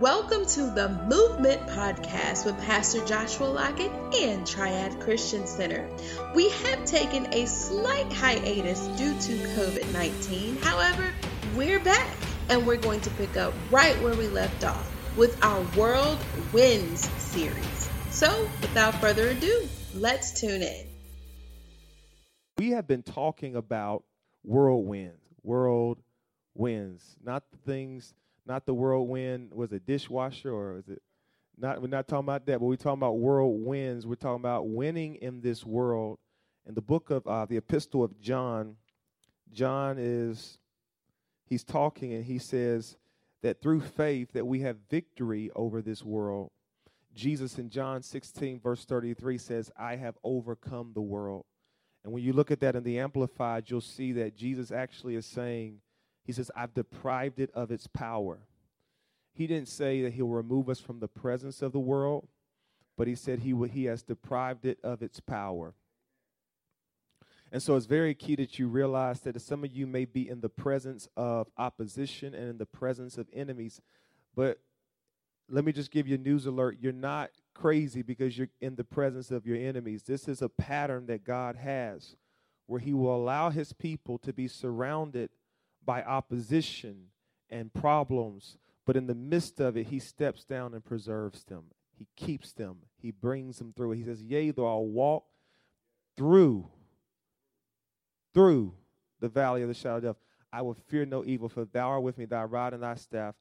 Welcome to the Movement Podcast with Pastor Joshua Lockett and Triad Christian Center. We have taken a slight hiatus due to COVID 19. However, we're back and we're going to pick up right where we left off with our World Wins series. So, without further ado, let's tune in. We have been talking about whirlwinds, world wins, not the things not the whirlwind was a dishwasher or is it not we're not talking about that but we're talking about whirlwinds. We're talking about winning in this world. In the book of uh, the epistle of john john is he's talking and he says that through faith that we have victory over this world. Jesus in john 16 verse 33 says i have overcome the world. And when you look at that in the amplified you'll see that jesus actually is saying he says, I've deprived it of its power. He didn't say that he'll remove us from the presence of the world, but he said he, he has deprived it of its power. And so it's very key that you realize that some of you may be in the presence of opposition and in the presence of enemies. But let me just give you a news alert. You're not crazy because you're in the presence of your enemies. This is a pattern that God has where he will allow his people to be surrounded by opposition and problems, but in the midst of it, he steps down and preserves them. He keeps them. He brings them through. He says, Yea, though I'll walk through, through the valley of the shadow of death, I will fear no evil, for thou art with me, thy rod and thy staff,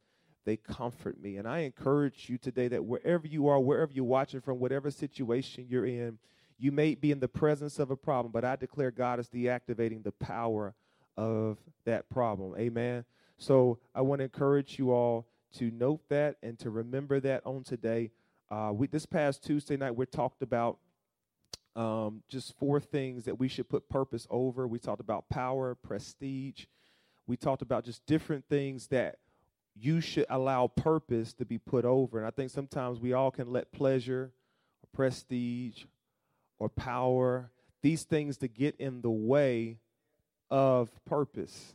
they comfort me. And I encourage you today that wherever you are, wherever you're watching from, whatever situation you're in, you may be in the presence of a problem, but I declare God is deactivating the power of that problem. Amen. So I want to encourage you all to note that and to remember that on today. Uh, we this past Tuesday night we talked about um, just four things that we should put purpose over. We talked about power, prestige. We talked about just different things that you should allow purpose to be put over. And I think sometimes we all can let pleasure, or prestige, or power, these things to get in the way of purpose.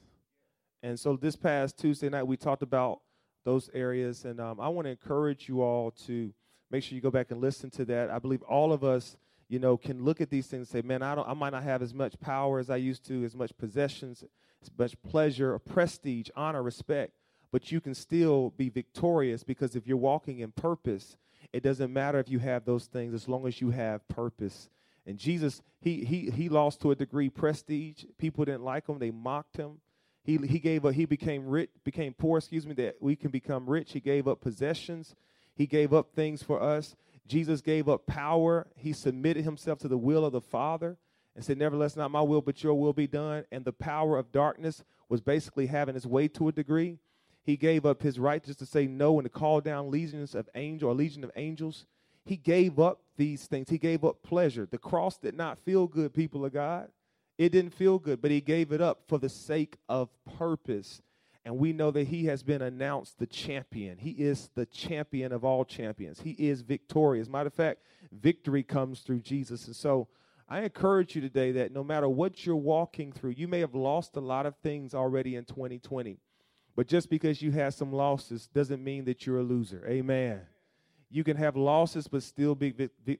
And so this past Tuesday night, we talked about those areas. And um, I want to encourage you all to make sure you go back and listen to that. I believe all of us, you know, can look at these things and say, man, I, don't, I might not have as much power as I used to, as much possessions, as much pleasure, prestige, honor, respect. But you can still be victorious because if you're walking in purpose, it doesn't matter if you have those things as long as you have purpose and Jesus, he he he lost to a degree prestige. People didn't like him. They mocked him. He he gave up. He became rich, became poor. Excuse me. That we can become rich. He gave up possessions. He gave up things for us. Jesus gave up power. He submitted himself to the will of the Father and said, "Nevertheless, not my will, but your will be done." And the power of darkness was basically having its way to a degree. He gave up his right just to say no and to call down legions of angels or legion of angels. He gave up these things. He gave up pleasure. The cross did not feel good, people of God. It didn't feel good, but he gave it up for the sake of purpose. And we know that he has been announced the champion. He is the champion of all champions. He is victorious. Matter of fact, victory comes through Jesus. And so I encourage you today that no matter what you're walking through, you may have lost a lot of things already in 2020. But just because you had some losses doesn't mean that you're a loser. Amen you can have losses but still be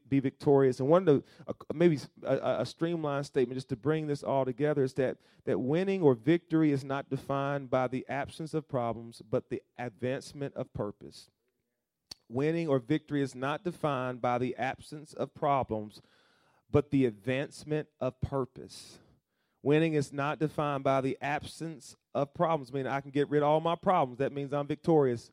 be victorious. And one of the uh, maybe a, a, streamlined statement just to bring this all together is that that winning or victory is not defined by the absence of problems but the advancement of purpose. Winning or victory is not defined by the absence of problems but the advancement of purpose. Winning is not defined by the absence of problems. I mean, I can get rid of all my problems. That means I'm victorious.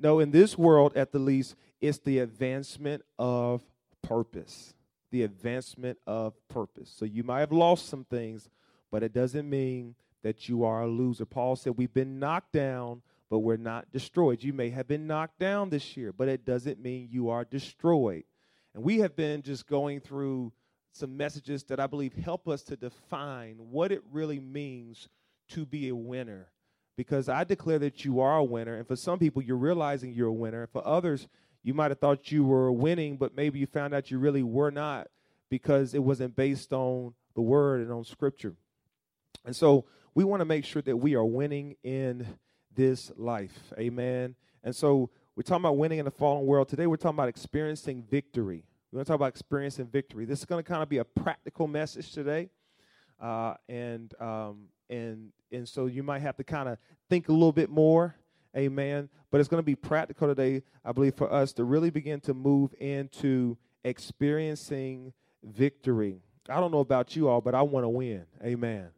No, in this world, at the least, it's the advancement of purpose. The advancement of purpose. So you might have lost some things, but it doesn't mean that you are a loser. Paul said, We've been knocked down, but we're not destroyed. You may have been knocked down this year, but it doesn't mean you are destroyed. And we have been just going through some messages that I believe help us to define what it really means to be a winner because I declare that you are a winner. And for some people, you're realizing you're a winner. For others, you might have thought you were winning, but maybe you found out you really were not because it wasn't based on the word and on scripture. And so we want to make sure that we are winning in this life. Amen. And so We're talking about winning in the fallen world. Today, we're talking about experiencing victory. We're going to talk about experiencing victory. This is going to kind of be a practical message today. Uh, and, um, and, and so you might have to kind of think a little bit more. Amen. But it's going to be practical today, I believe, for us to really begin to move into experiencing victory. I don't know about you all, but I want to win. Amen.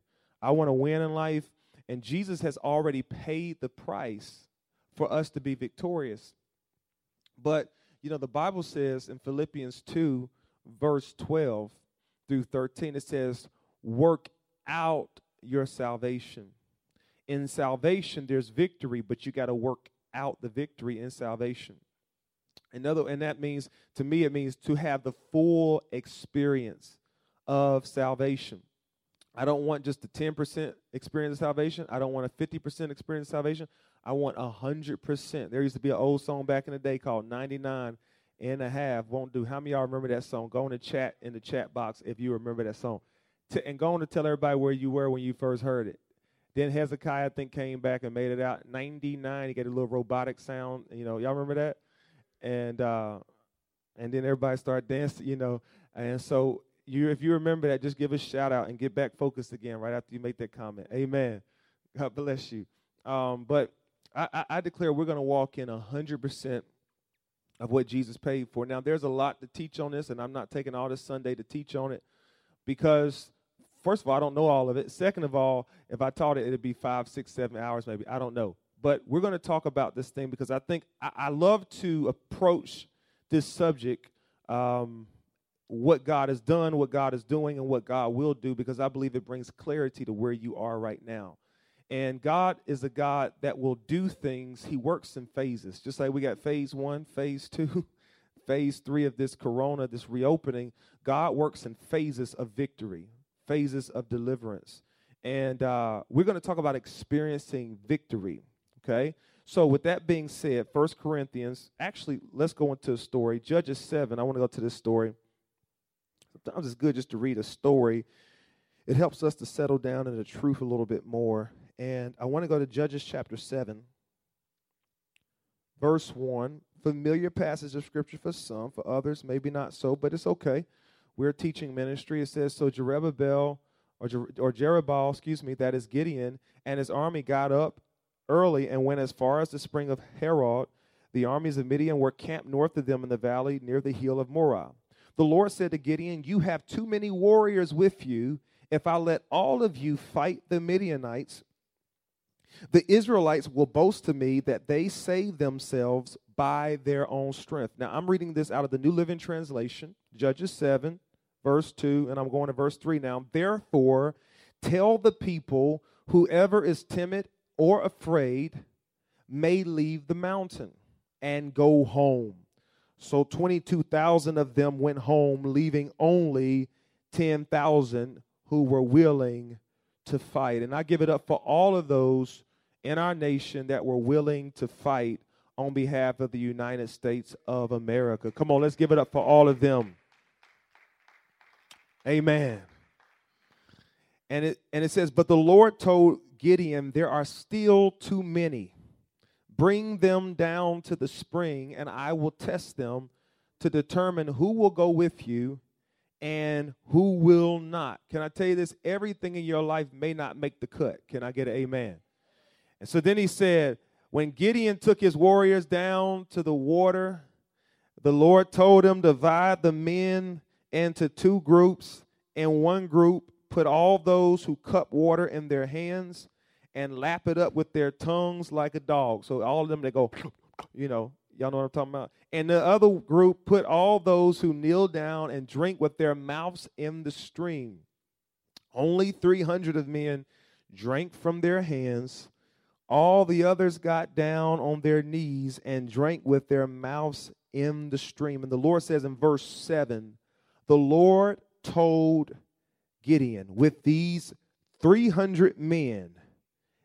I want to win in life. And Jesus has already paid the price for us to be victorious. But, you know, the Bible says in Philippians 2, verse 12 through 13, it says, Work out your salvation. In salvation, there's victory, but you got to work out the victory in salvation. Another, and that means, to me, it means to have the full experience of salvation. I don't want just a 10% experience of salvation. I don't want a 50% experience of salvation. I want 100%. There used to be an old song back in the day called 99 and a half won't do. How many y'all remember that song? Go in the chat in the chat box if you remember that song. To, and go on to tell everybody where you were when you first heard it. Then Hezekiah, I think, came back and made it out. 99, he got a little robotic sound. You know, y'all remember that? And uh, and then everybody started dancing, you know. And so you if you remember that, just give a shout out and get back focused again right after you make that comment. Amen. God bless you. Um, but I, I, I declare we're going to walk in 100% of what Jesus paid for. Now, there's a lot to teach on this, and I'm not taking all this Sunday to teach on it because, first of all, I don't know all of it. Second of all, if I taught it, it'd be five, six, seven hours maybe. I don't know. But we're going to talk about this thing because I think I, I love to approach this subject. Um, what God has done, what God is doing, and what God will do, because I believe it brings clarity to where you are right now. And God is a God that will do things. He works in phases. Just like we got phase one, phase two, phase three of this corona, this reopening. God works in phases of victory, phases of deliverance. And uh, we're going to talk about experiencing victory. Okay? So, with that being said, First Corinthians, actually, let's go into a story. Judges 7. I want to go to this story. Sometimes it's good just to read a story. It helps us to settle down in the truth a little bit more. And I want to go to Judges chapter 7, verse 1. Familiar passage of scripture for some, for others, maybe not so, but it's okay. We're teaching ministry. It says, So Jerubbaal, or, Jer- or Jerubbaal, excuse me, that is Gideon, and his army got up early and went as far as the spring of Harod. The armies of Midian were camped north of them in the valley near the hill of Moreh. The Lord said to Gideon, You have too many warriors with you. If I let all of you fight the Midianites, the Israelites will boast to me that they saved themselves by their own strength. Now, I'm reading this out of the New Living Translation, Judges 7, verse 2, and I'm going to verse 3 now. Therefore, tell the people whoever is timid or afraid may leave the mountain and go home. So 22,000 of them went home, leaving only 10,000 who were willing to fight. And I give it up for all of those in our nation that were willing to fight on behalf of the United States of America. Come on, let's give it up for all of them. Amen. And it and it says, "But the Lord told Gideon, there are still too many." Bring them down to the spring, and I will test them to determine who will go with you and who will not. Can I tell you this? Everything in your life may not make the cut. Can I get an amen? And so then he said, when Gideon took his warriors down to the water, the Lord told him, divide the men into two groups. In one group, put all those who cup water in their hands and lap it up with their tongues like a dog. So all of them they go, you know, y'all know what I'm talking about. And the other group put all those who kneel down and drink with their mouths in the stream. Only 300 of men drank from their hands. All the others got down on their knees and drank with their mouths in the stream. And the Lord says in verse 7 the Lord told Gideon, with these 300 men,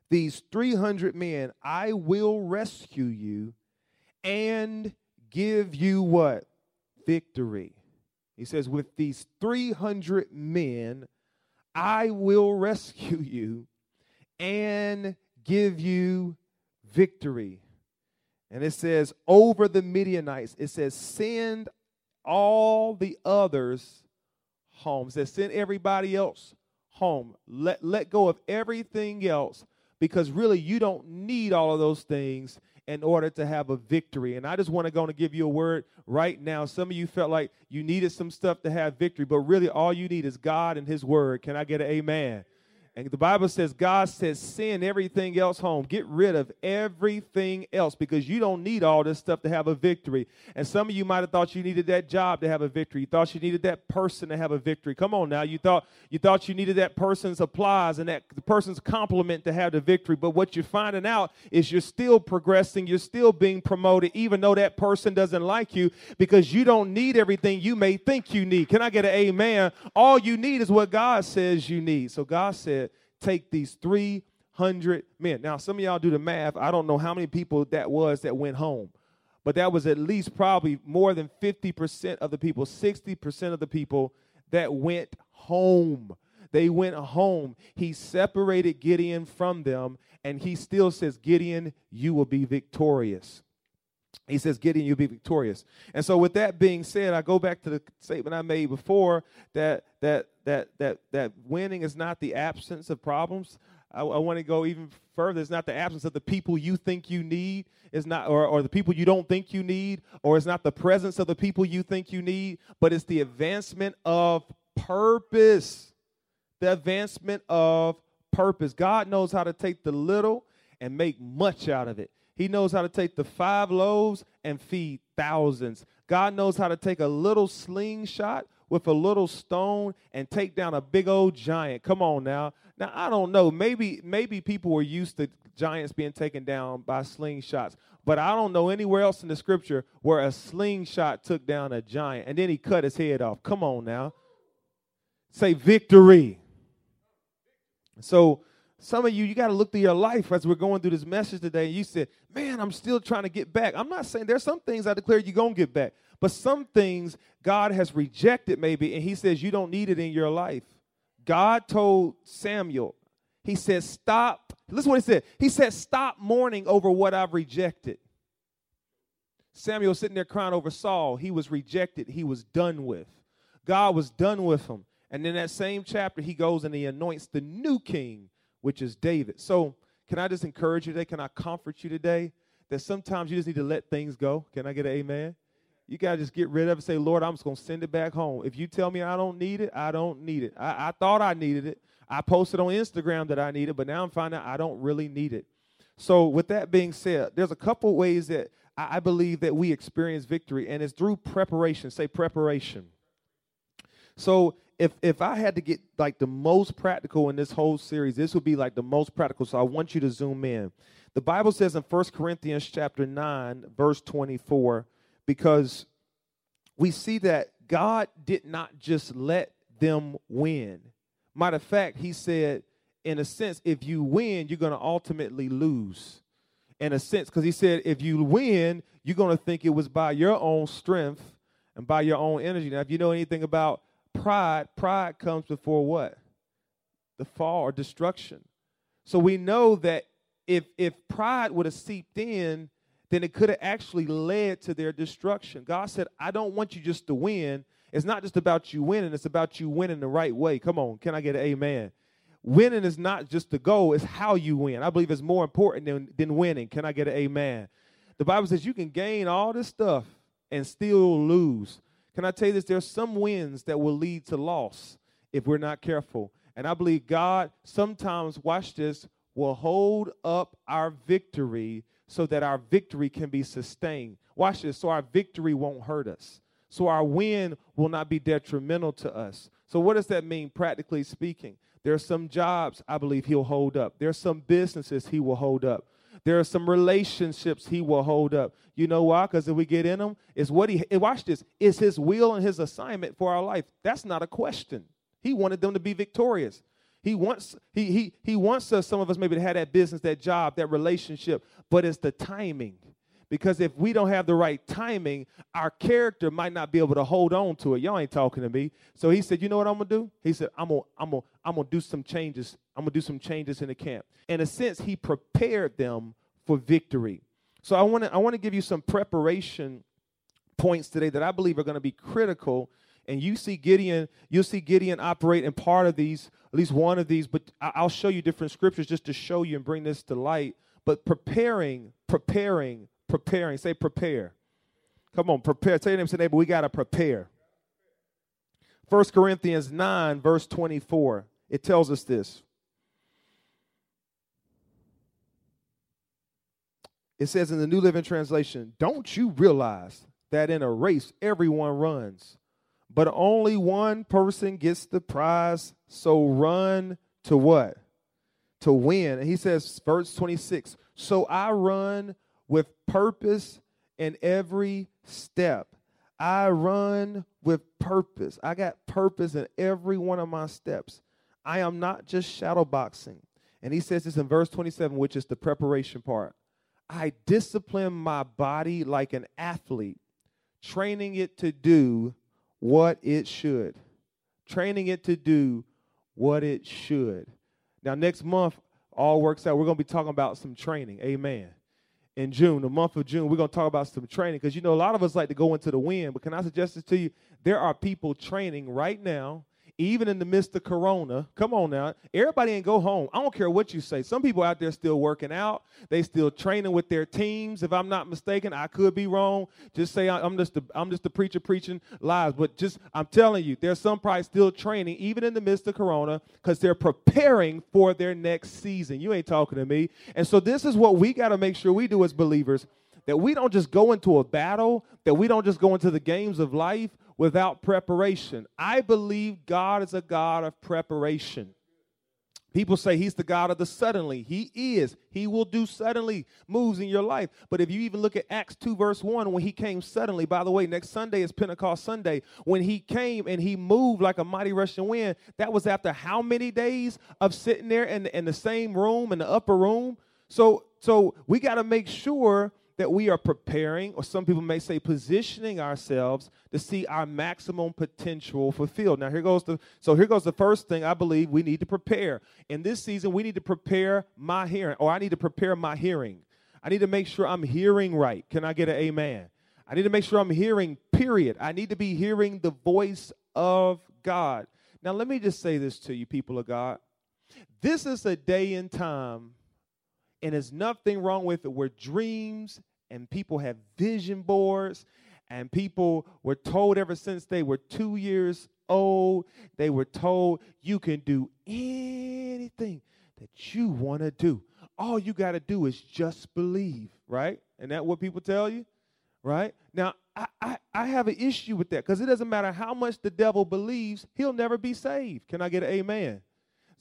these 300 men, I will rescue you and give you what? Victory. He says, with these 300 men, I will rescue you and give you victory. And it says, over the Midianites, it says, send all the others home. It says, send everybody else home. Let, let go of everything else because really you don't need all of those things in order to have a victory. And I just want to go and give you a word right now. Some of you felt like you needed some stuff to have victory, but really all you need is God and His word. Can I get an amen? And the Bible says God says send everything else home. Get rid of everything else because you don't need all this stuff to have a victory. And some of you might have thought you needed that job to have a victory. You thought you needed that person to have a victory. Come on now. You thought you thought you needed that person's applause and that the person's compliment to have the victory. But what you're finding out is you're still progressing, you're still being promoted, even though that person doesn't like you, because you don't need everything you may think you need. Can I get an amen? All you need is what God says you need. So God said take these 300 men. Now, some of y'all do the math. I don't know how many people that was that went home, but that was at least probably more than 50% of the people, 60% of the people that went home. They went home. He separated Gideon from them, and he still says, Gideon, you will be victorious. He says, Gideon, you'll be victorious. And so, with that being said, I go back to the statement I made before that that that that that winning is not the absence of problems. I, I want to go even further. It's not the absence of the people you think you need. It's not, or, or the people you don't think you need, or it's not the presence of the people you think you need, but it's the advancement of purpose. The advancement of purpose. God knows how to take the little and make much out of it. He knows how to take the five loaves and feed thousands. God knows how to take a little slingshot with a little stone and take down a big old giant. Come on now. Now I don't know. Maybe maybe people were used to giants being taken down by slingshots, but I don't know anywhere else in the scripture where a slingshot took down a giant and then he cut his head off. Come on now. Say victory. So some of you, you got to look through your life as we're going through this message today. You said, Man, I'm still trying to get back. I'm not saying there's some things I declare you're going to get back, but some things God has rejected maybe, and He says you don't need it in your life. God told Samuel, He said, Stop. Listen what He said. He said, Stop mourning over what I've rejected. Samuel sitting there crying over Saul. He was rejected, he was done with. God was done with him. And in that same chapter, he goes and he anoints the new king which is David. So, can I just encourage you today? Can I comfort you today that sometimes you just need to let things go? Can I get an amen? You got to just get rid of it. Say, Lord, I'm just going to send it back home. If you tell me I don't need it, I don't need it. I, I thought I needed it. I posted on Instagram that I need it, but now I'm finding out I don't really need it. So, with that being said, there's a couple ways that I, I believe that we experience victory, and it's through preparation. Say preparation. So, if if I had to get like the most practical in this whole series, this would be like the most practical. So I want you to zoom in. The Bible says in First Corinthians chapter 9, verse 24, because we see that God did not just let them win. Matter of fact, he said, in a sense, if you win, you're going to ultimately lose. In a sense, because he said, if you win, you're going to think it was by your own strength and by your own energy. Now, if you know anything about pride, pride comes before what? The fall or destruction. So we know that if if pride would have seeped in, then it could have actually led to their destruction. God said, I don't want you just to win. It's not just about you winning, it's about you winning the right way. Come on, can I get an amen? Winning is not just the goal, it's how you win. I believe it's more important than, than winning. Can I get an amen? The Bible says you can gain all this stuff and still lose. Can I tell you this? There's some wins that will lead to loss if we're not careful. And I believe God sometimes, watch this, will hold up our victory so that our victory can be sustained. Watch this, so our victory won't hurt us. So our win will not be detrimental to us. So, what does that mean, practically speaking? There are some jobs I believe he'll hold up. There are some businesses he will hold up. There are some relationships he will hold up. You know why? Because if we get in them, it's what he watch this. It's his will and his assignment for our life. That's not a question. He wanted them to be victorious. He wants he he he wants us, some of us maybe to have that business, that job, that relationship, but it's the timing. Because if we don't have the right timing, our character might not be able to hold on to it. Y'all ain't talking to me. So he said, You know what I'm gonna do? He said, I'm gonna, I'm gonna, I'm gonna do some changes. I'm gonna do some changes in the camp. In a sense, he prepared them for victory. So I want to I want to give you some preparation points today that I believe are to be critical. And you see Gideon, you'll see Gideon operate in part of these, at least one of these, but I'll show you different scriptures just to show you and bring this to light. But preparing, preparing, preparing. Say prepare. Come on, prepare. Tell your name, say neighbor, we got to prepare. 1 Corinthians 9, verse 24. It tells us this. It says in the New Living Translation, Don't you realize that in a race everyone runs, but only one person gets the prize? So run to what? To win. And he says, verse 26, So I run with purpose in every step. I run with purpose. I got purpose in every one of my steps. I am not just shadow boxing. And he says this in verse 27, which is the preparation part. I discipline my body like an athlete, training it to do what it should. Training it to do what it should. Now, next month, all works out. We're going to be talking about some training. Amen in June, the month of June, we're going to talk about some training because you know a lot of us like to go into the wind. But can I suggest this to you? There are people training right now even in the midst of corona come on now everybody ain't go home. I don't care what you say. Some people out there still working out. They still training with their teams if i'm not mistaken. I could be wrong. Just say i'm just the, i'm just the preacher preaching lies. But just i'm telling you there's some probably still training even in the midst of corona because they're preparing for their next season. You ain't talking to me. And so this is what we got to make sure we do as believers that we don't just go into a battle, that we don't just go into the games of life without preparation. I believe God is a God of preparation. People say he's the God of the suddenly. He is. He will do suddenly moves in your life. But if you even look at Acts 2, verse 1, when he came suddenly, by the way, next Sunday is Pentecost Sunday. When he came and he moved like a mighty rushing wind, that was after how many days of sitting there in, in the same room, in the upper room? So, so we got to make sure that we are preparing, or some people may say positioning ourselves to see our maximum potential fulfilled. Now, here goes the so here goes the first thing I believe we need to prepare. In this season, we need to prepare my hearing, or I need to prepare my hearing. I need to make sure I'm hearing right. Can I get an amen? I need to make sure I'm hearing, period. I need to be hearing the voice of God. Now, let me just say this to you, people of God. This is a day and time and there's nothing wrong with it. Where dreams and people have vision boards and people were told ever since they were two years old they were told you can do anything that you want to do. All you got to do is just believe right? And that what people tell you right? Now I, I, I have an issue with that because it doesn't matter how much the devil believes he'll never be saved. Can i get an amen?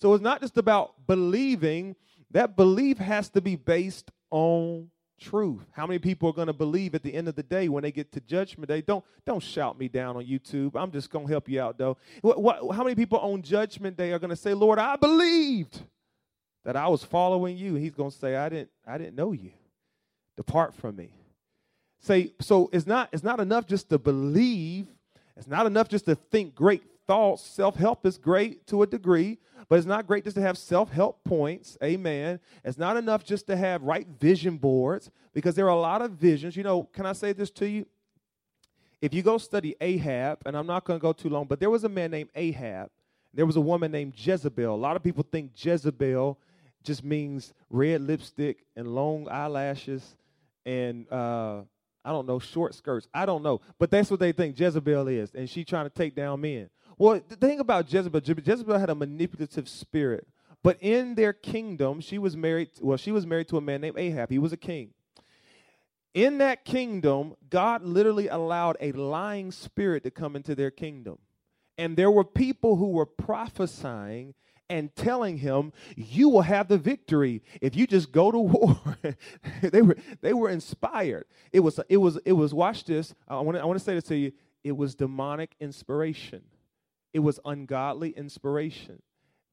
So it's not just about believing that belief has to be based on truth. How many people are going to believe at the end of the day when they get to judgment day? Don't don't shout me down on YouTube. I'm just going to help you out though. What, what, how many people on judgment day are going to say, "Lord, I believed that I was following you." He's going to say, "I didn't I didn't know you. Depart from me." Say so it's not it's not enough just to believe. It's not enough just to think great thoughts. Self-help is great to a degree, but it's not great just to have self help points. Amen. It's not enough just to have right vision boards because there are a lot of visions. You know, can I say this to you? If you go study Ahab, and I'm not going to go too long, but there was a man named Ahab. There was a woman named Jezebel. A lot of people think Jezebel just means red lipstick and long eyelashes and uh, I don't know, short skirts. I don't know. But that's what they think Jezebel is. And she trying to take down men. Well, the thing about Jezebel, Jezebel had a manipulative spirit. But in their kingdom, she was married, well, she was married to a man named Ahab. He was a king. In that kingdom, God literally allowed a lying spirit to come into their kingdom. And there were people who were prophesying and telling him, "You will have the victory if you just go to war." they were they were inspired. It was it was it was. Watch this. I want I want to say this to you. It was demonic inspiration. It was ungodly inspiration.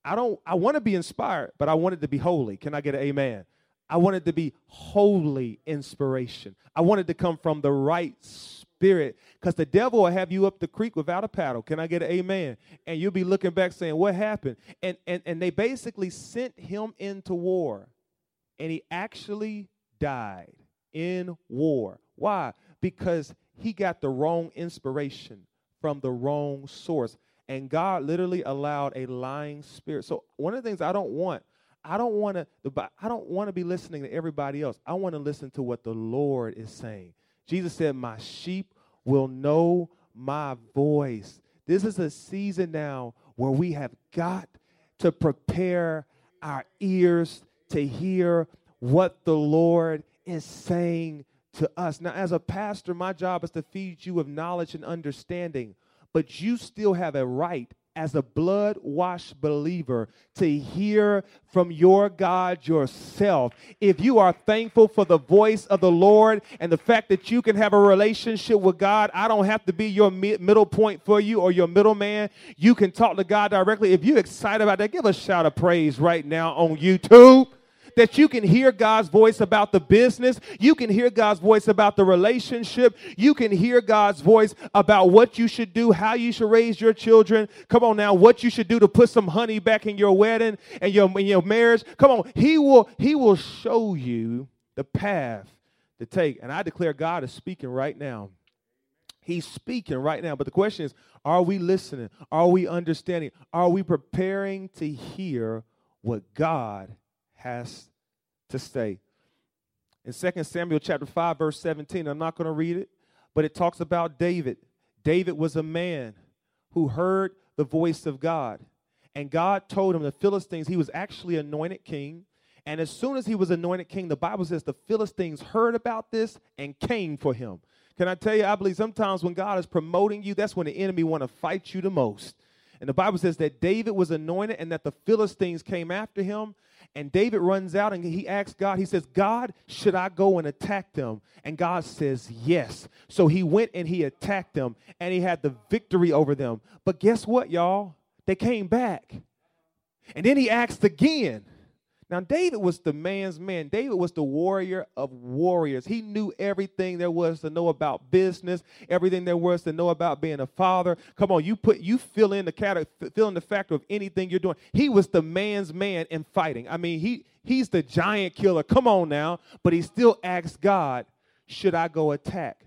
I don't I want to be inspired, but I want it to be holy. Can I get an amen? I wanted to be holy inspiration. I wanted to come from the right spirit because the devil will have you up the creek without a paddle. Can I get an amen? And you'll be looking back saying, What happened? And, and, and they basically sent him into war, and he actually died. in war. Why? Because he got the wrong inspiration from the wrong source. And God literally allowed a lying spirit. So one of the things I don't want, I don't want to I don't want to be listening to everybody else. I want to listen to what the Lord is saying. Jesus said, "My sheep will know my voice." This is a season now where we have got to prepare our ears to hear what the Lord is saying to us. Now, as a pastor, my job is to feed you with knowledge and understanding, but you still have a right as a blood washed believer to hear from your God yourself. If you are thankful for the voice of the Lord and the fact that you can have a relationship with God, I don't have to be your middle point for you or your middleman. You can talk to God directly. If you're excited about that, give a shout of praise right now on YouTube that you can hear God's voice about the business. You can hear God's voice about the relationship. You can hear God's voice about what you should do, how you should raise your children. Come on now, what you should do to put some honey back in your wedding and your, in your marriage. Come on, He will, He will show you the path to take. And I declare God is speaking right now. He's speaking right now. But the question is, are we listening? Are we understanding? Are we preparing to hear what God has to stay. In 2 Samuel chapter 5 verse 17, I'm not going to read it, but it talks about David. David was a man who heard the voice of God. And God told him the Philistines he was actually anointed king. And as soon as he was anointed king, the Bible says the Philistines heard about this and came for him. Can I tell you, I believe sometimes when God is promoting you, that's when the enemy want to fight you the most. And the Bible says that David was anointed and that the Philistines came after him. And David runs out and he asks God, he says, God, should I go and attack them? And God says, yes. So he went and he attacked them and he had the victory over them. But guess what, y'all? They came back. And then he asked again. Now, David was the man's man. David was the warrior of warriors. He knew everything there was to know about business, everything there was to know about being a father. Come on, you put you fill in the category, fill in the factor of anything you're doing. He was the man's man in fighting. I mean, he he's the giant killer. Come on now, but he still asks God, "Should I go attack?"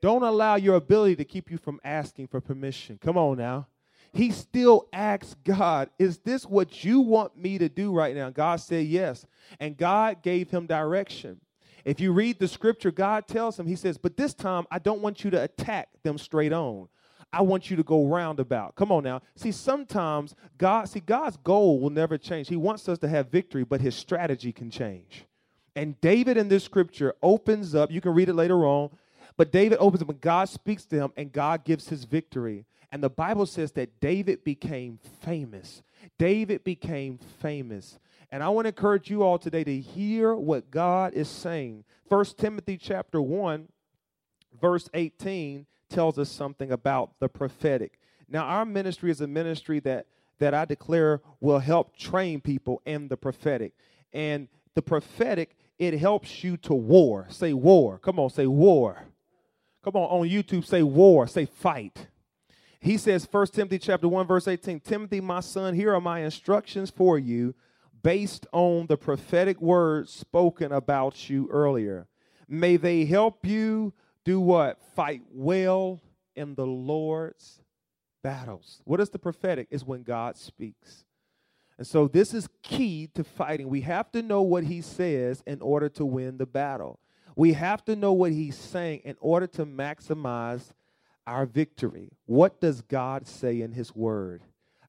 Don't allow your ability to keep you from asking for permission. Come on now he still asks God, Is this what you want me to do right now? God said yes. And God gave him direction. If you read the scripture, God tells him, He says, But this time I don't want you to attack them straight on. I want you to go roundabout. Come on now. See, sometimes God, see, God's goal will never change. He wants us to have victory, but his strategy can change. And David in this scripture opens up, you can read it later on, but David opens up and God speaks to him and God gives his victory. And the Bible says that David became famous. David became famous. And I want to encourage you all today to hear what God is saying. First Timothy chapter 1 verse 18 tells us something about the prophetic. Now our ministry is a ministry that that I declare will help train people in the prophetic. And the prophetic it helps you to war. Say war. Come on, say war. Come on on YouTube say war, say fight. He says, 1 Timothy chapter 1, verse 18, Timothy, my son, here are my instructions for you based on the prophetic words spoken about you earlier. May they help you do what? Fight well in the Lord's battles. What is the prophetic? Is when God speaks. And so this is key to fighting. We have to know what he says in order to win the battle. We have to know what he's saying in order to maximize our victory. What does God say in His Word?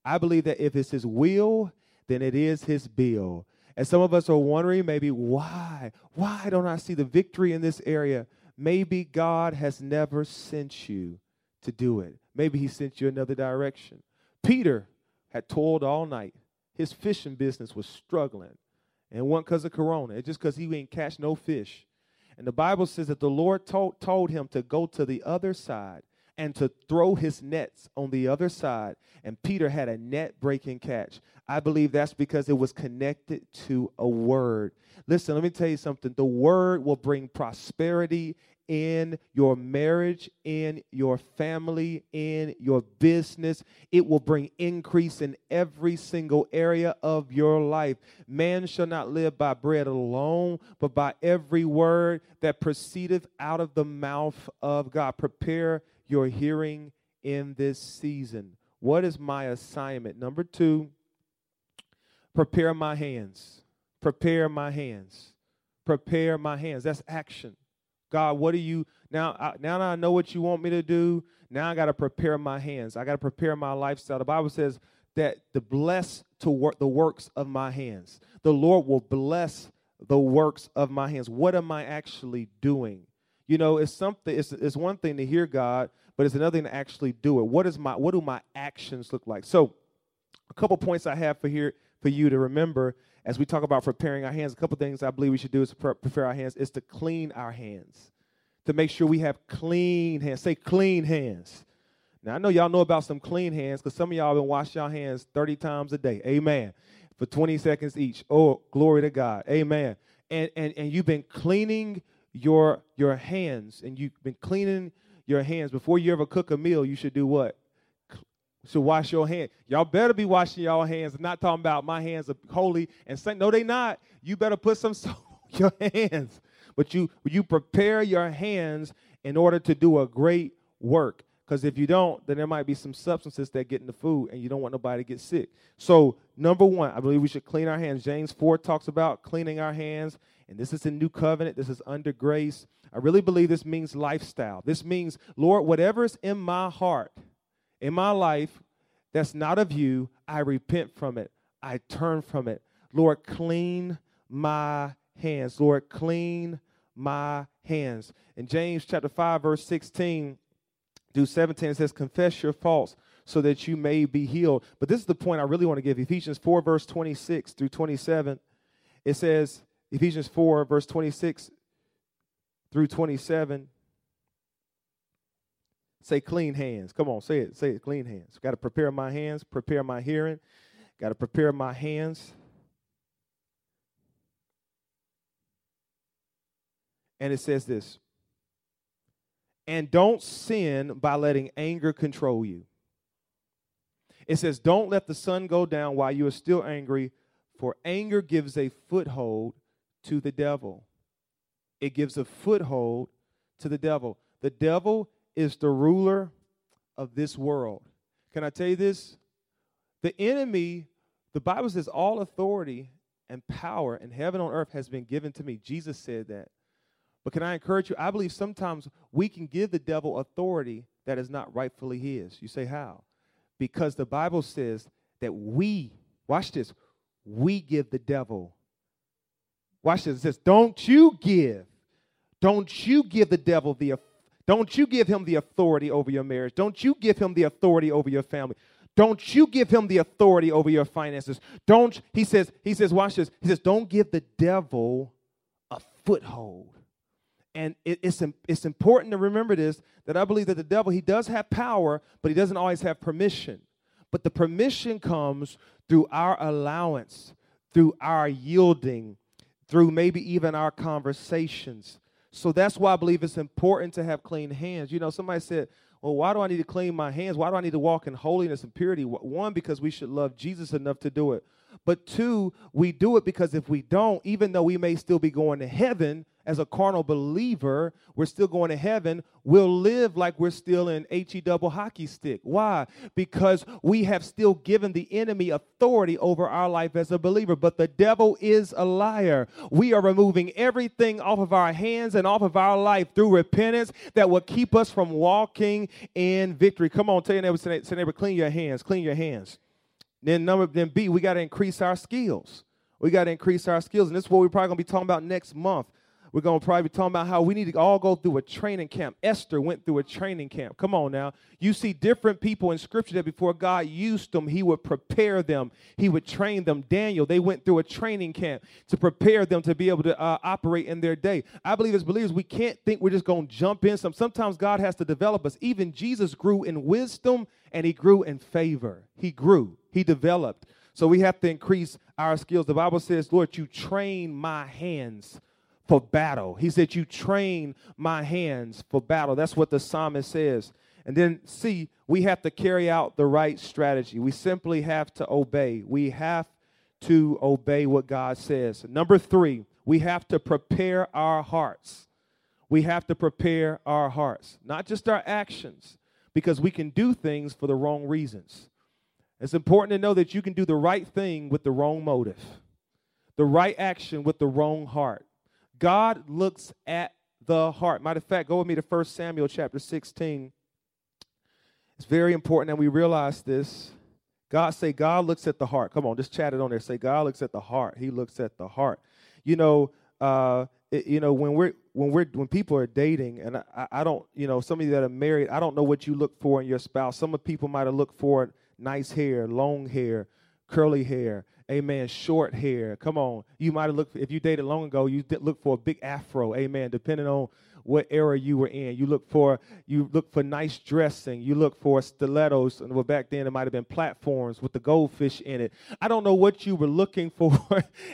I believe that if it's His will, then it is His bill. And some of us are wondering maybe why? Why don't I see the victory in this area? Maybe God has never sent you to do it. Maybe He sent you another direction. Peter had toiled all night. His fishing business was struggling. And it wasn't because of Corona, it's just because he ain't catch no fish. And the Bible says that the Lord told, told him to go to the other side and to throw his nets on the other side. And Peter had a net breaking catch. I believe that's because it was connected to a word. Listen, let me tell you something. The word will bring prosperity in your marriage, in your family, in your business. It will bring increase in every single area of your life. Man shall not live by bread alone, but by every word that proceedeth out of the mouth of God. Prepare your hearing in this season. What is my assignment? Number two, prepare my hands. Prepare my hands. Prepare my hands. That's action. God, what do you now? I, now I know what you want me to do. Now I got to prepare my hands. I got to prepare my lifestyle. The Bible says that the bless to work the works of my hands. The Lord will bless the works of my hands. What am I actually doing? You know, it's something. It's it's one thing to hear God, but it's another thing to actually do it. What is my what do my actions look like? So, a couple points I have for here for you to remember as we talk about preparing our hands, a couple things I believe we should do is prepare our hands is to clean our hands, to make sure we have clean hands. Say clean hands. Now I know y'all know about some clean hands because some of y'all been washing your hands 30 times a day. Amen. For 20 seconds each. Oh, glory to God. Amen. And and and you've been cleaning your your hands and you've been cleaning your hands before you ever cook a meal. You should do what? should wash your hands. Y'all better be washing y'all hands. I'm not talking about my hands are holy and saint. No, they not. You better put some soap on your hands. But you you prepare your hands in order to do a great work. Because if you don't, then there might be some substances that get in the food, and you don't want nobody to get sick. So, number one, I believe we should clean our hands. James 4 talks about cleaning our hands, and this is a new covenant. This is under grace. I really believe this means lifestyle. This means, Lord, whatever's in my heart, in my life that's not of you, I repent from it. I turn from it. Lord, clean my hands. Lord, clean my hands. In James chapter 5, verse 16 through 17, it says, Confess your faults so that you may be healed. But this is the point I really want to give. Ephesians 4, verse 26 through 27. It says, Ephesians 4, verse 26 through 27 Say clean hands. Come on, say it. Say it. Clean hands. Got to prepare my hands, prepare my hearing. Got to prepare my hands. And it says this and don't sin by letting anger control you. It says, Don't let the sun go down while you are still angry, for anger gives a foothold to the devil. It gives a foothold to the devil. The devil is the ruler of this world. Can I tell you this? The enemy, the Bible says, all authority and power in heaven on earth has been given to me. Jesus said that. But can I encourage you? I believe sometimes we can give the devil authority that is not rightfully his. You say, how? Because the Bible says that we, watch this, we give the devil. Watch this. It says, don't you give, don't you give the devil the don't you give him the authority over your marriage. Don't you give him the authority over your family. Don't you give him the authority over your finances. Don't, he says, he says, watch this. He says, don't give the devil a foothold. And it, it's, it's important to remember this that I believe that the devil, he does have power, but he doesn't always have permission. But the permission comes through our allowance, through our yielding, through maybe even our conversations. So that's why I believe it's important to have clean hands. You know, somebody said, well, why do I need to clean my hands? Why do I need to walk in holiness and purity? One, because we should love Jesus enough to do it. But two, we do it because if we don't, even though we may still be going to heaven, as a carnal believer, we're still going to heaven, we'll live like we're still in HE double hockey stick. Why? Because we have still given the enemy authority over our life as a believer. But the devil is a liar. We are removing everything off of our hands and off of our life through repentance that will keep us from walking in victory. Come on, tell your neighbor, say neighbor, clean your hands, clean your hands. Then number then B, we got to increase our skills. We got to increase our skills. And this is what we're probably going to be talking about next month. We're going to probably be talking about how we need to all go through a training camp. Esther went through a training camp. Come on now. You see different people in scripture that before God used them, he would prepare them, he would train them. Daniel, they went through a training camp to prepare them to be able to uh, operate in their day. I believe as believers, we can't think we're just going to jump in. Some, sometimes God has to develop us. Even Jesus grew in wisdom and he grew in favor. He grew, he developed. So we have to increase our skills. The Bible says, Lord, you train my hands for battle. He said, You train my hands for battle. That's what the psalmist says. And then, see, we have to carry out the right strategy. We simply have to obey. We have to obey what God says. Number three, we have to prepare our hearts. We have to prepare our hearts, not just our actions, because we can do things for the wrong reasons. It's important to know that you can do the right thing with the wrong motive, the right action with the wrong heart. God looks at the heart. Matter of fact, go with me to 1 Samuel chapter 16. It's very important that we realize this. God say God looks at the heart. Come on, just chat it on there. Say God looks at the heart. He looks at the heart. You know, uh, it, you know when we're when we're when people are dating, and I, I don't, you know, some of you that are married, I don't know what you look for in your spouse. Some of people might have looked for nice hair, long hair, curly hair, amen, short hair. Come on, you might have looked if you dated long ago, you did look for a big afro, amen. Depending on what era you were in. You look for you look for nice dressing. You look for stilettos. And well, back then it might have been platforms with the goldfish in it. I don't know what you were looking for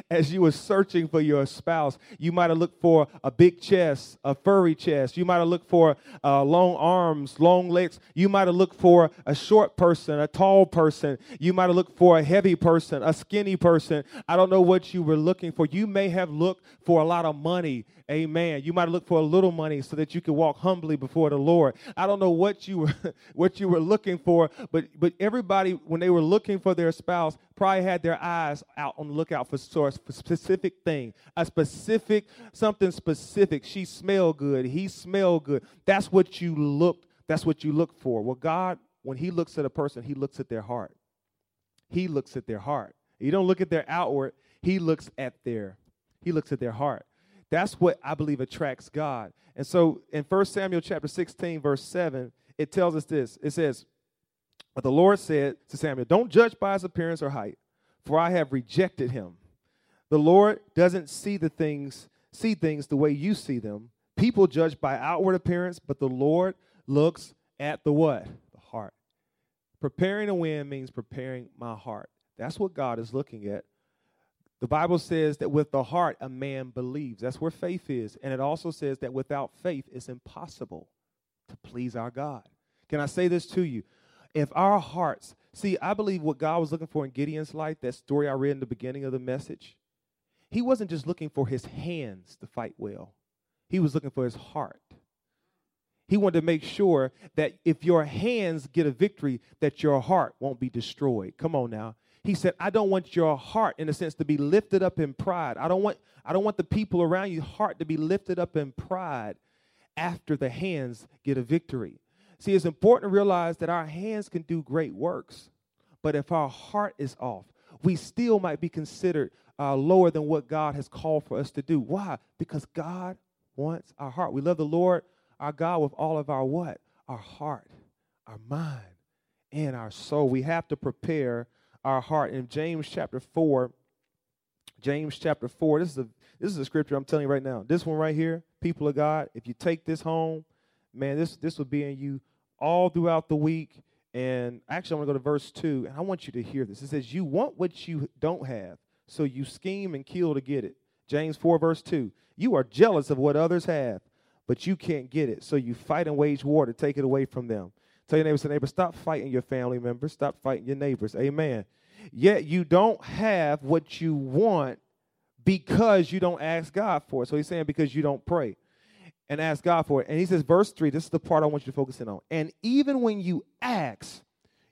as you were searching for your spouse. You might have looked for a big chest, a furry chest. You might have looked for uh, long arms, long legs. You might have looked for a short person, a tall person. You might have looked for a heavy person, a skinny person. I don't know what you were looking for. You may have looked for a lot of money Amen. You might look for a little money so that you can walk humbly before the Lord. I don't know what you were what you were looking for, but but everybody when they were looking for their spouse probably had their eyes out on the lookout for for specific thing, a specific something specific. She smelled good. He smelled good. That's what you looked. That's what you look for. Well, God, when He looks at a person, He looks at their heart. He looks at their heart. You don't look at their outward. He looks at their. He looks at their heart. That's what I believe attracts God. And so in 1 Samuel chapter 16, verse 7, it tells us this. It says, But the Lord said to Samuel, Don't judge by his appearance or height, for I have rejected him. The Lord doesn't see the things, see things the way you see them. People judge by outward appearance, but the Lord looks at the what? The heart. Preparing to win means preparing my heart. That's what God is looking at. The Bible says that with the heart a man believes. That's where faith is. And it also says that without faith it's impossible to please our God. Can I say this to you? If our hearts, see, I believe what God was looking for in Gideon's life, that story I read in the beginning of the message, he wasn't just looking for his hands to fight well, he was looking for his heart. He wanted to make sure that if your hands get a victory, that your heart won't be destroyed. Come on now. He said, I don't want your heart, in a sense, to be lifted up in pride. I don't want, I don't want the people around your heart to be lifted up in pride after the hands get a victory. See, it's important to realize that our hands can do great works, but if our heart is off, we still might be considered uh, lower than what God has called for us to do. Why? Because God wants our heart. We love the Lord, our God, with all of our what? Our heart, our mind, and our soul. We have to prepare our heart. In James chapter 4, James chapter 4, this is a this is a scripture I'm telling you right now. This one right here, people of God, if you take this home, man, this this will be in you all throughout the week. And actually, I'm going to go to verse 2, and I want you to hear this. It says, You want what you don't have, so you scheme and kill to get it. James 4, verse 2. You are jealous of what others have, but you can't get it, so you fight and wage war to take it away from them. Tell your neighbors, neighbor, stop fighting your family members. Stop fighting your neighbors. Amen. Yet you don't have what you want because you don't ask God for it. So he's saying because you don't pray and ask God for it. And he says, verse 3, this is the part I want you to focus in on. And even when you ask,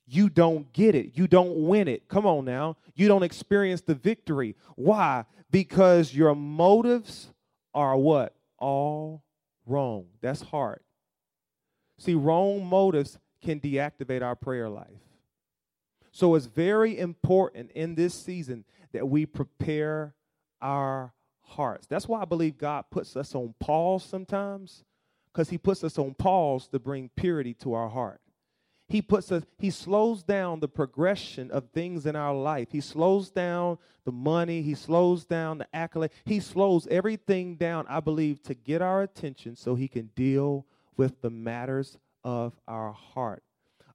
you don't get it. You don't win it. Come on now. You don't experience the victory. Why? Because your motives are what? All wrong. That's hard. See, wrong motives can deactivate our prayer life. So it's very important in this season that we prepare our hearts. That's why I believe God puts us on pause sometimes, because He puts us on pause to bring purity to our heart. He puts us, He slows down the progression of things in our life. He slows down the money, He slows down the accolade, He slows everything down, I believe, to get our attention so He can deal with the matters of our heart.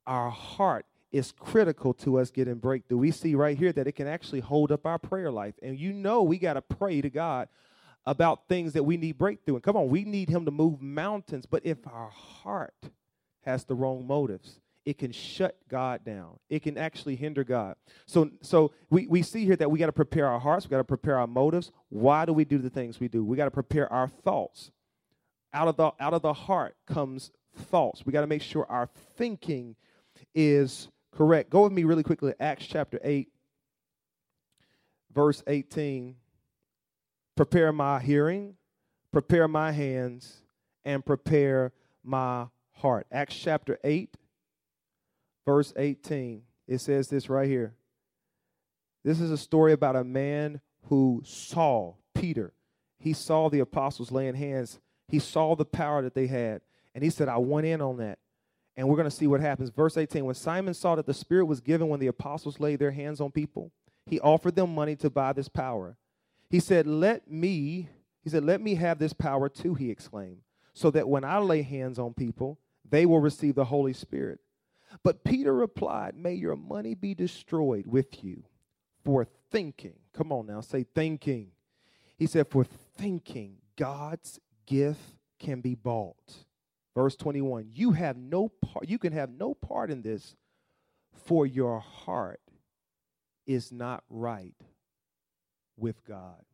Our heart is critical to us getting breakthrough. We see right here that it can actually hold up our prayer life. And you know we got to pray to God about things that we need breakthrough. And come on, we need him to move mountains. But if our heart has the wrong motives, it can shut God down. It can actually hinder God. So, so we, we see here that we got to prepare our hearts, we got to prepare our motives. Why do we do the things we do? We got to prepare our thoughts. Out of the out of the heart comes thoughts. We got to make sure our thinking is correct. Go with me really quickly, Acts chapter 8, verse 18. Prepare my hearing, prepare my hands, and prepare my heart. Acts chapter 8, verse 18. It says this right here. This is a story about a man who saw Peter. He saw the apostles laying hands. He saw the power that they had. And he said, I went in on that. And we're going to see what happens. Verse 18 When Simon saw that the Spirit was given when the apostles laid their hands on people, he offered them money to buy this power. He said, Let me, he said, Let me have this power too, he exclaimed, so that when I lay hands on people, they will receive the Holy Spirit. But Peter replied, May your money be destroyed with you for thinking. Come on now, say thinking. He said, For thinking God's gift can be bought. Verse 21 You have no part, you can have no part in this, for your heart is not right with God.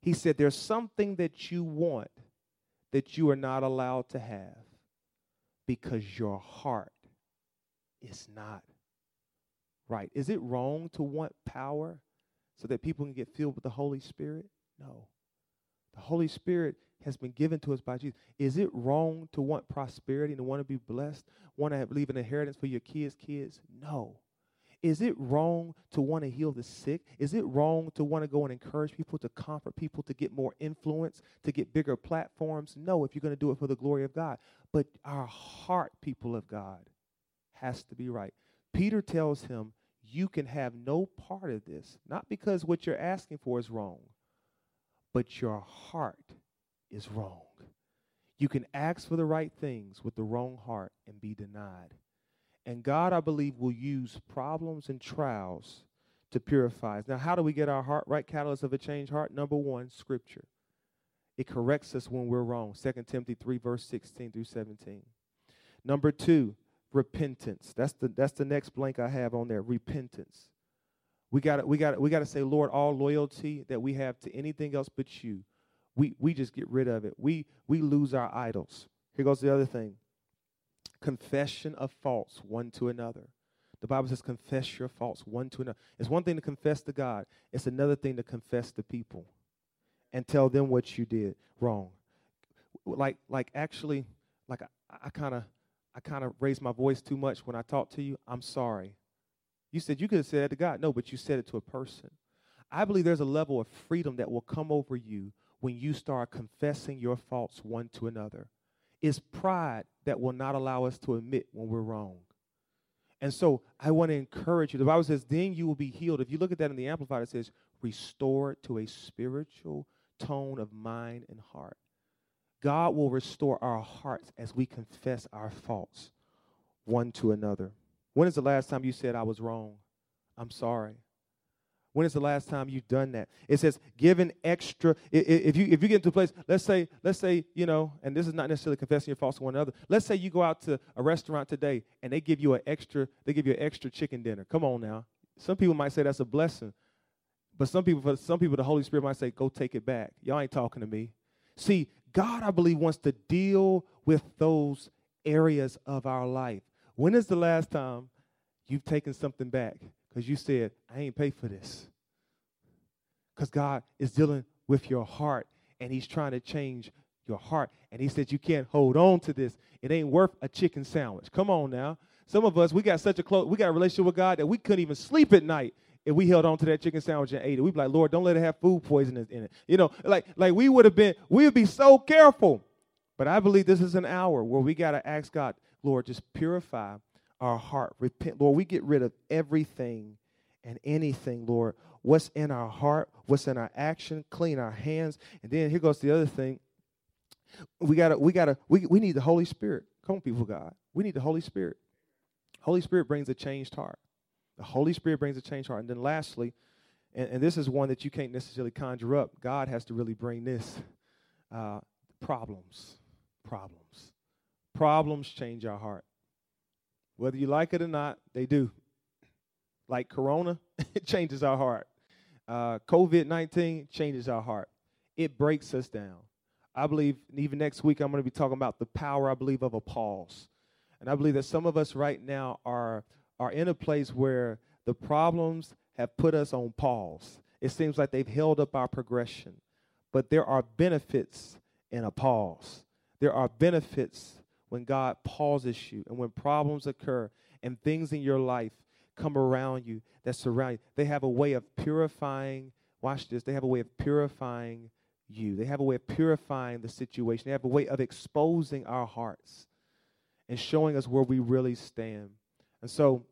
He said, There's something that you want that you are not allowed to have because your heart is not right. Is it wrong to want power so that people can get filled with the Holy Spirit? No. The Holy Spirit has been given to us by Jesus. Is it wrong to want prosperity and to want to be blessed, want to have, leave an inheritance for your kids' kids? No. Is it wrong to want to heal the sick? Is it wrong to want to go and encourage people, to comfort people, to get more influence, to get bigger platforms? No, if you're going to do it for the glory of God. But our heart, people of God, has to be right. Peter tells him, You can have no part of this, not because what you're asking for is wrong, but your heart is wrong. You can ask for the right things with the wrong heart and be denied. And God, I believe, will use problems and trials to purify us. Now, how do we get our heart right? Catalyst of a changed heart. Number one, Scripture. It corrects us when we're wrong. 2 Timothy 3, verse 16 through 17. Number two, repentance. That's the that's the next blank I have on there. Repentance. We got we got we got to say, Lord, all loyalty that we have to anything else but you, we we just get rid of it. We we lose our idols. Here goes the other thing confession of faults one to another. The Bible says, confess your faults one to another. It's one thing to confess to God, it's another thing to confess to people and tell them what you did wrong. Like, like actually, like I kind of, I kind of raised my voice too much when I talked to you. I'm sorry. You said you could have said it to God. No, but you said it to a person. I believe there's a level of freedom that will come over you when you start confessing your faults one to another. It's pride that will not allow us to admit when we're wrong. And so I want to encourage you. The Bible says, then you will be healed. If you look at that in the Amplified, it says, restored to a spiritual tone of mind and heart. God will restore our hearts as we confess our faults one to another. When is the last time you said, I was wrong? I'm sorry. When is the last time you've done that? It says given extra. If you if you get into a place, let's say let's say you know, and this is not necessarily confessing your faults to one another. Let's say you go out to a restaurant today and they give you an extra. They give you an extra chicken dinner. Come on now. Some people might say that's a blessing, but some people for some people the Holy Spirit might say go take it back. Y'all ain't talking to me. See, God, I believe wants to deal with those areas of our life. When is the last time you've taken something back? Because you said, I ain't pay for this. Because God is dealing with your heart and He's trying to change your heart. And He said, You can't hold on to this. It ain't worth a chicken sandwich. Come on now. Some of us, we got such a close, we got a relationship with God that we couldn't even sleep at night if we held on to that chicken sandwich and ate it. We'd be like, Lord, don't let it have food poisoning in it. You know, like, like we would have been, we would be so careful. But I believe this is an hour where we got to ask God, Lord, just purify our heart. Repent, Lord, we get rid of everything and anything, Lord. What's in our heart, what's in our action, clean our hands. And then here goes the other thing. We gotta, we gotta, we, we need the Holy Spirit. Come on, people, God. We need the Holy Spirit. Holy Spirit brings a changed heart. The Holy Spirit brings a changed heart. And then lastly, and, and this is one that you can't necessarily conjure up. God has to really bring this. Uh, problems, problems, problems change our heart. Whether you like it or not, they do. Like Corona, it changes our heart. Uh, COVID 19 changes our heart. It breaks us down. I believe, even next week, I'm going to be talking about the power, I believe, of a pause. And I believe that some of us right now are, are in a place where the problems have put us on pause. It seems like they've held up our progression. But there are benefits in a pause. There are benefits when God pauses you and when problems occur and things in your life come around you that surround you. They have a way of purifying, watch this, they have a way of purifying you. They have a way of purifying the situation. They have a way of exposing our hearts and showing us where we really stand. And so,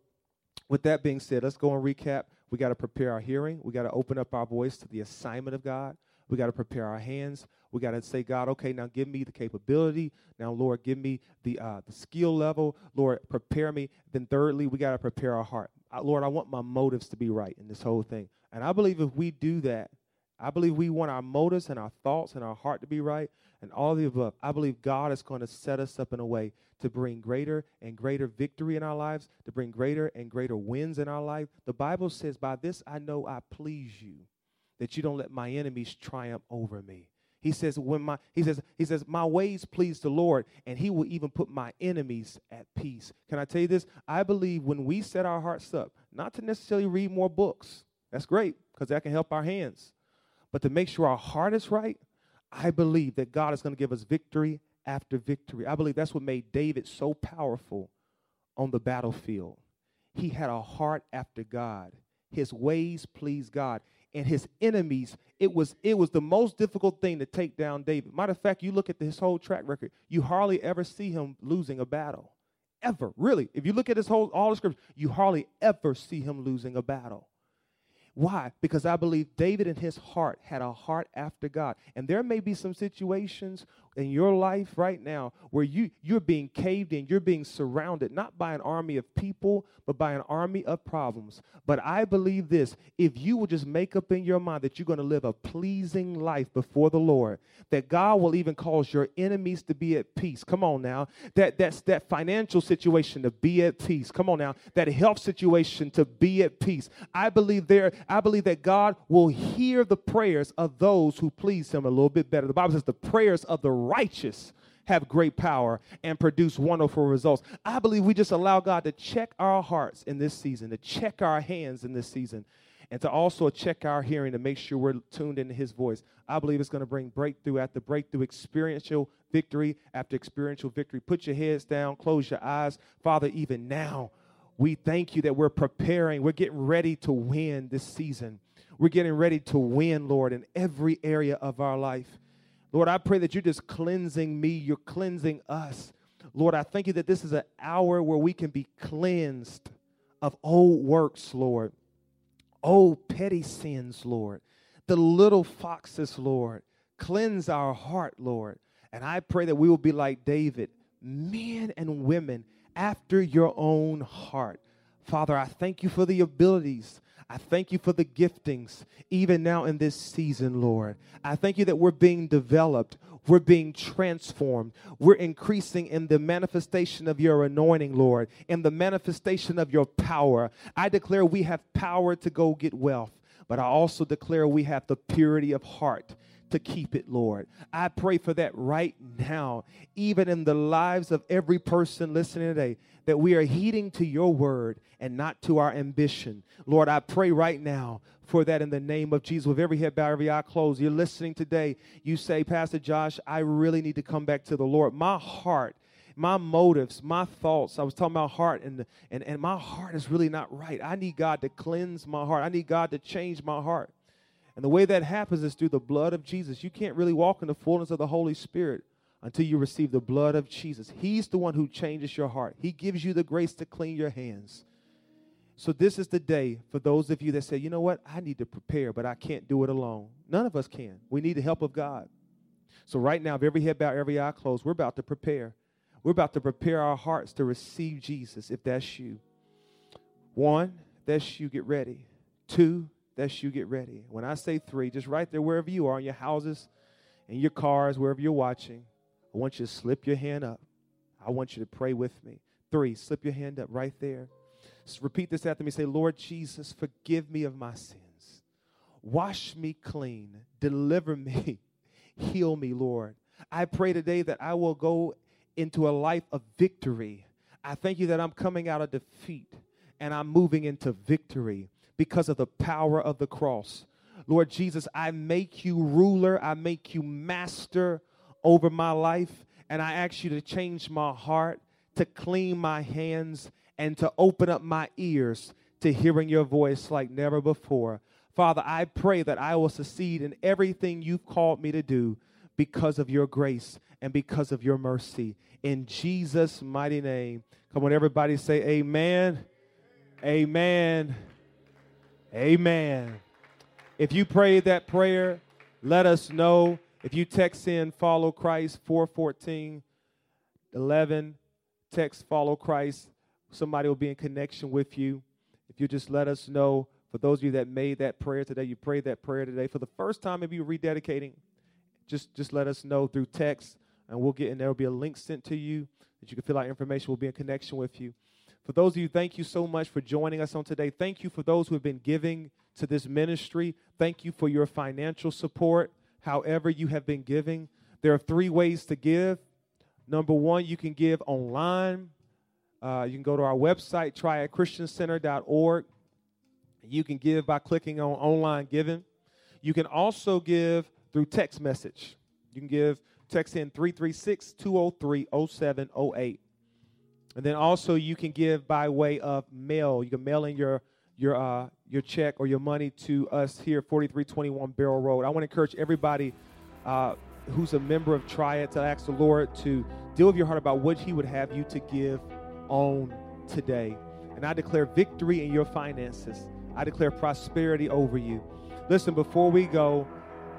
with that being said, let's go and recap. We got to prepare our hearing. We got to open up our voice to the assignment of God. We got to prepare our hands. We got to say, God, okay, now give me the capability. Now, Lord, give me the uh, the skill level. Lord, prepare me. Then, thirdly, we got to prepare our heart. Uh, Lord, I want my motives to be right in this whole thing. And I believe if we do that, I believe we want our motives and our thoughts and our heart to be right and all the above. I believe God is going to set us up in a way to bring greater and greater victory in our lives, to bring greater and greater wins in our life. The Bible says, By this I know I please you, that you don't let my enemies triumph over me. He says, when my he says, he says, my ways please the Lord, and he will even put my enemies at peace. Can I tell you this? I believe when we set our hearts up, not to necessarily read more books, that's great, because that can help our hands. But to make sure our heart is right, I believe that God is going to give us victory after victory. I believe that's what made David so powerful on the battlefield. He had a heart after God. His ways pleased God. And his enemies, it was it was the most difficult thing to take down David. Matter of fact, you look at his whole track record, you hardly ever see him losing a battle. Ever, really. If you look at his whole all the scriptures, you hardly ever see him losing a battle. Why? Because I believe David in his heart had a heart after God. And there may be some situations in your life right now where you you're being caved in, you're being surrounded not by an army of people, but by an army of problems. But I believe this, if you will just make up in your mind that you're going to live a pleasing life before the Lord, that God will even cause your enemies to be at peace. Come on now. That that's that financial situation to be at peace. Come on now. That health situation to be at peace. I believe there I believe that God will hear the prayers of those who please him a little bit better. The Bible says the prayers of the righteous have great power and produce wonderful results. I believe we just allow God to check our hearts in this season, to check our hands in this season, and to also check our hearing to make sure we're tuned into His voice. I believe it's going to bring breakthrough after breakthrough, experiential victory after experiential victory. Put your heads down, close your eyes. Father, even now, we thank you that we're preparing, we're getting ready to win this season. We're getting ready to win, Lord, in every area of our life. Lord, I pray that you're just cleansing me, you're cleansing us. Lord, I thank you that this is an hour where we can be cleansed of old works, Lord, old petty sins, Lord, the little foxes, Lord. Cleanse our heart, Lord. And I pray that we will be like David, men and women after your own heart. Father, I thank you for the abilities I thank you for the giftings, even now in this season, Lord. I thank you that we're being developed, we're being transformed, we're increasing in the manifestation of your anointing, Lord, in the manifestation of your power. I declare we have power to go get wealth, but I also declare we have the purity of heart to keep it, Lord. I pray for that right now, even in the lives of every person listening today, that we are heeding to your word and not to our ambition. Lord, I pray right now for that in the name of Jesus. With every head bowed, every eye closed, you're listening today. You say, Pastor Josh, I really need to come back to the Lord. My heart my motives, my thoughts. I was talking about heart, and, and, and my heart is really not right. I need God to cleanse my heart. I need God to change my heart. And the way that happens is through the blood of Jesus. You can't really walk in the fullness of the Holy Spirit until you receive the blood of Jesus. He's the one who changes your heart, He gives you the grace to clean your hands. So, this is the day for those of you that say, you know what, I need to prepare, but I can't do it alone. None of us can. We need the help of God. So, right now, if every head bowed, every eye closed, we're about to prepare. We're about to prepare our hearts to receive Jesus if that's you. One, that's you, get ready. Two, that's you. Get ready. When I say three, just right there, wherever you are, in your houses, in your cars, wherever you're watching, I want you to slip your hand up. I want you to pray with me. Three, slip your hand up right there. Repeat this after me. Say, Lord Jesus, forgive me of my sins. Wash me clean. Deliver me. Heal me, Lord. I pray today that I will go into a life of victory. I thank you that I'm coming out of defeat and I'm moving into victory because of the power of the cross. Lord Jesus, I make you ruler, I make you master over my life, and I ask you to change my heart, to clean my hands, and to open up my ears to hearing your voice like never before. Father, I pray that I will succeed in everything you've called me to do because of your grace and because of your mercy. In Jesus' mighty name. Come on, everybody say amen. Amen. Amen. If you prayed that prayer, let us know. If you text in follow Christ 414 11, text follow Christ, somebody will be in connection with you. If you just let us know, for those of you that made that prayer today, you prayed that prayer today for the first time, maybe you're rededicating, just, just let us know through text, and we'll get, and there will be a link sent to you that you can fill out information. We'll be in connection with you. For those of you, thank you so much for joining us on today. Thank you for those who have been giving to this ministry. Thank you for your financial support, however, you have been giving. There are three ways to give. Number one, you can give online. Uh, you can go to our website, triadchristiancenter.org. You can give by clicking on online giving. You can also give through text message. You can give text in 336 203 0708. And then also you can give by way of mail. You can mail in your your uh, your check or your money to us here, 4321 Barrel Road. I want to encourage everybody uh, who's a member of Triad to ask the Lord to deal with your heart about what He would have you to give on today. And I declare victory in your finances. I declare prosperity over you. Listen, before we go,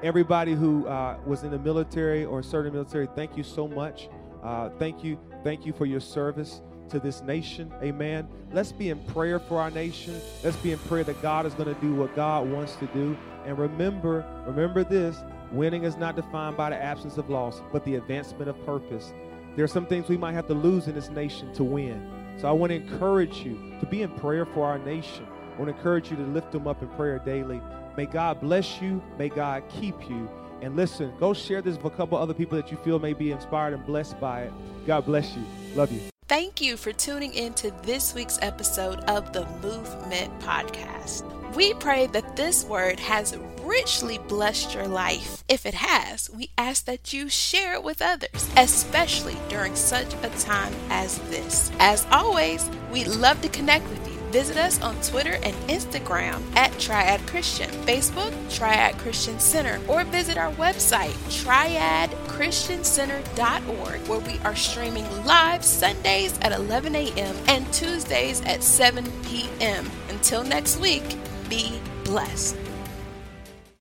everybody who uh, was in the military or served in the military, thank you so much. Uh, thank you. Thank you for your service to this nation. Amen. Let's be in prayer for our nation. Let's be in prayer that God is going to do what God wants to do. And remember, remember this winning is not defined by the absence of loss, but the advancement of purpose. There are some things we might have to lose in this nation to win. So I want to encourage you to be in prayer for our nation. I want to encourage you to lift them up in prayer daily. May God bless you. May God keep you. And listen, go share this with a couple other people that you feel may be inspired and blessed by it. God bless you. Love you. Thank you for tuning in to this week's episode of the Movement Podcast. We pray that this word has richly blessed your life. If it has, we ask that you share it with others, especially during such a time as this. As always, we'd love to connect with you Visit us on Twitter and Instagram at Triad Christian, Facebook, Triad Christian Center, or visit our website, triadchristiancenter.org, where we are streaming live Sundays at 11 a.m. and Tuesdays at 7 p.m. Until next week, be blessed.